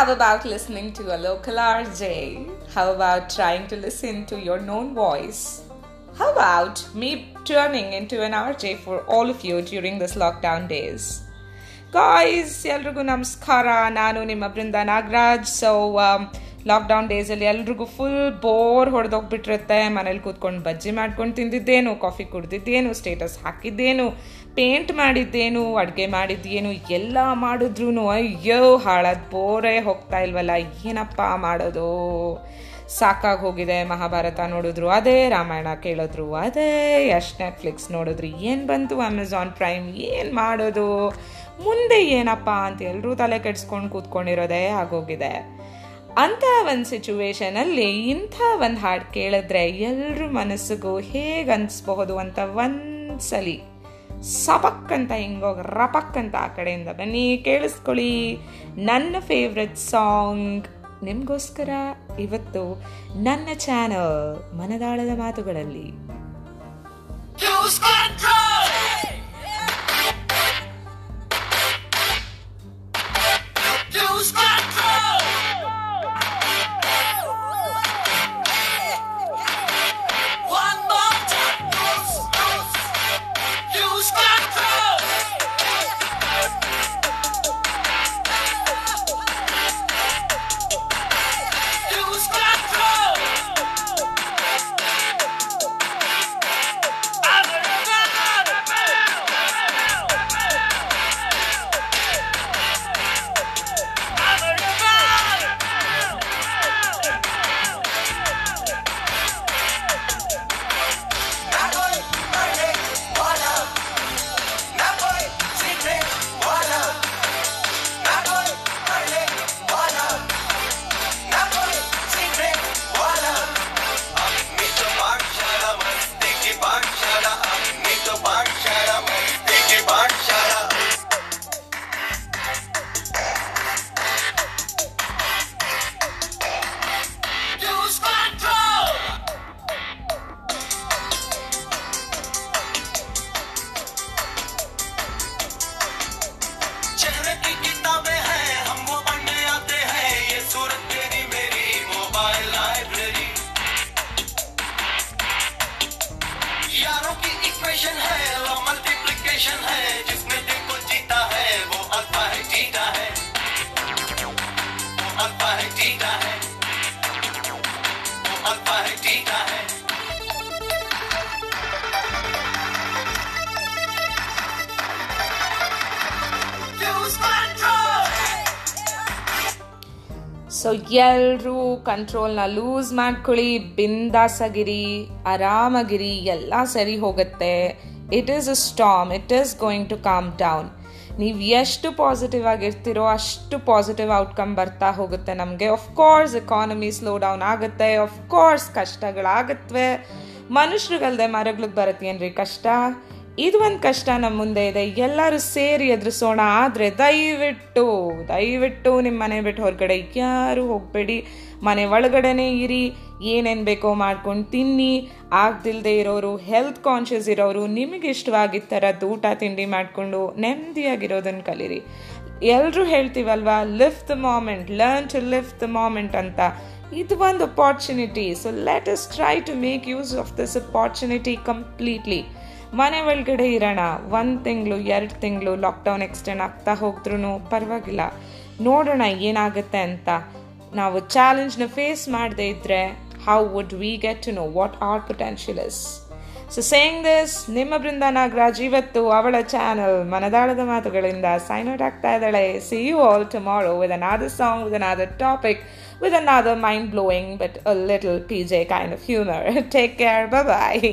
How about listening to a local RJ? How about trying to listen to your known voice? How about me turning into an RJ for all of you during this lockdown days? Guys ಎಲ್ರಿಗೂ ನಮಸ್ಕಾರ ನಾನು ನಿಮ್ಮ Brinda Nagaraj so lockdown ಡೇಸಲ್ಲಿ ಎಲ್ರಿಗೂ full bore ಹೊಡೆದೋಗ್ಬಿಟ್ಟಿರುತ್ತೆ. ಮನೇಲಿ ಕೂತ್ಕೊಂಡು ಬಜ್ಜಿ ಮಾಡ್ಕೊಂಡು ತಿಂದಿದ್ದೇನು ಕಾಫಿ ಕುಡ್ದಿದ್ದೇನು ಸ್ಟೇಟಸ್ ಹಾಕಿದ್ದೇನು ಪೇಂಟ್ ಮಾಡಿದ್ದೇನು, ಅಡುಗೆ ಮಾಡಿದ್ದೇನು, ಎಲ್ಲ ಮಾಡಿದ್ರೂ ಅಯ್ಯೋ, ಹಾಳಾದ ಬೋರೇ ಹೋಗ್ತಾ ಇಲ್ವಲ್ಲ, ಏನಪ್ಪ ಮಾಡೋದು? ಸಾಕಾಗಿ ಹೋಗಿದೆ ಮಹಾಭಾರತ ನೋಡಿದ್ರು ಅದೇ, ರಾಮಾಯಣ ಕೇಳಿದ್ರು ಅದೇ, ಯಶ್ ನೆಟ್ಫ್ಲಿಕ್ಸ್ ನೋಡಿದ್ರು ಏನು ಬಂತು ಅಮೆಝಾನ್ ಪ್ರೈಮ್ ಏನು ಮಾಡೋದು? ಮುಂದೆ ಏನಪ್ಪ ಅಂತ ಎಲ್ಲರೂ ತಲೆ ಕೆಡಿಸ್ಕೊಂಡು ಕೂತ್ಕೊಂಡಿರೋದೇ ಆಗೋಗಿದೆ. ಅಂಥ ಒಂದು ಸಿಚುವೇಶನಲ್ಲಿ ಇಂಥ ಒಂದು ಹಾಡು ಕೇಳಿದ್ರೆ ಎಲ್ಲರ ಮನಸ್ಸಿಗೂ ಹೇಗೆ ಅನಿಸ್ಬಹುದು ಅಂತ ಒಂದ್ಸಲಿ ಸಪಕ್ ಅಂತ ಹಿಂಗೋಗಿ ರಪಕ್ ಅಂತ ಆ ಕಡೆಯಿಂದ ಬನ್ನಿ, ಕೇಳಿಸ್ಕೊಳ್ಳಿ. ನನ್ನ ಫೇವ್ರೆಟ್ ಸಾಂಗ್ ನಿಮಗೋಸ್ಕರ ಇವತ್ತು ನನ್ನ ಚಾನಲ್ ಮನದಾಳದ ಮಾತುಗಳಲ್ಲಿ. इक्वेशन है लो मल्टीप्लिकेशन है ಸೊ ಎಲ್ಲರೂ ಕಂಟ್ರೋಲ್ನ ಲೂಸ್ ಮಾಡ್ಕೊಳ್ಳಿ, ಬಿಂದಾಸಗಿರಿ, ಆರಾಮಗಿರಿ, ಎಲ್ಲ ಸರಿ ಹೋಗುತ್ತೆ. It is a storm it is going to calm down ನೀವು ಎಷ್ಟು ಪಾಸಿಟಿವ್ ಆಗಿರ್ತೀರೋ ಅಷ್ಟು ಪಾಸಿಟಿವ್ ಔಟ್ಕಮ್ ಬರ್ತಾ ಹೋಗುತ್ತೆ ನಮಗೆ. ಕೋರ್ಸ್ ಎಕಾನಮಿ ಸ್ಲೋ ಡೌನ್ ಆಗುತ್ತೆ. ಕೋರ್ಸ್ ಕಷ್ಟಗಳಾಗತ್ವೆ. ಮನುಷ್ಯರಿಗಲ್ದೆ ಮರಗಳಿಗೆ ಬರುತ್ತೇನ್ರಿ ಕಷ್ಟ? ಇದು ಒಂದು ಕಷ್ಟ ನಮ್ಮ ಮುಂದೆ ಇದೆ. ಎಲ್ಲರೂ ಸೇರಿ ಎದುರಿಸೋಣ. ಆದರೆ ದಯವಿಟ್ಟು ದಯವಿಟ್ಟು ನಿಮ್ಮ ಮನೆ ಬಿಟ್ಟು ಹೊರಗಡೆ ಯಾರು ಹೋಗಬೇಡಿ. ಮನೆ ಒಳಗಡೆನೇ ಇರಿ. ಏನೇನು ಬೇಕೋ ಮಾಡ್ಕೊಂಡು ತಿನ್ನಿ. ಆಗ್ದಿಲ್ಲದೆ ಇರೋರು ಹೆಲ್ತ್ ಕಾನ್ಷಿಯಸ್ ಇರೋರು, ನಿಮಗೆ ಇಷ್ಟವಾಗಿದ್ದ ಥರದ್ದು ಊಟ, ತಿಂಡಿ ಮಾಡಿಕೊಂಡು ನೆಮ್ಮದಿಯಾಗಿರೋದನ್ನು ಕಲೀರಿ. ಎಲ್ಲರೂ ಹೇಳ್ತೀವಲ್ವಾ lift the moment learn to lift the moment ಅಂತ. ಇದು ಒಂದು opportunity so let us try to make use of this opportunity completely ಮನೆ ಒಳಗಡೆ ಇರೋಣ. ಒಂದು ತಿಂಗಳು, ಎರಡು ತಿಂಗಳು ಲಾಕ್ಡೌನ್ ಎಕ್ಸ್ಟೆಂಡ್ ಆಗ್ತಾ ಹೋದ್ರೂ ಪರವಾಗಿಲ್ಲ. ನೋಡೋಣ ಏನಾಗುತ್ತೆ ಅಂತ. ನಾವು ಚಾಲೆಂಜ್ನ ಫೇಸ್ ಮಾಡದೇ ಇದ್ದರೆ how would we get to know what our potential is so saying this ನಿಮ್ಮ ಬೃಂದ ನಾಗರಾಜ್, ಇವತ್ತು ಅವಳ ಚಾನಲ್ ಮನದಾಳದ ಮಾತುಗಳಿಂದ ಸೈನ್ ಔಟ್ ಆಗ್ತಾ ಇದ್ದಾಳೆ. See you all tomorrow with another song with another topic with another mind blowing but a little P J kind of humour take care bye.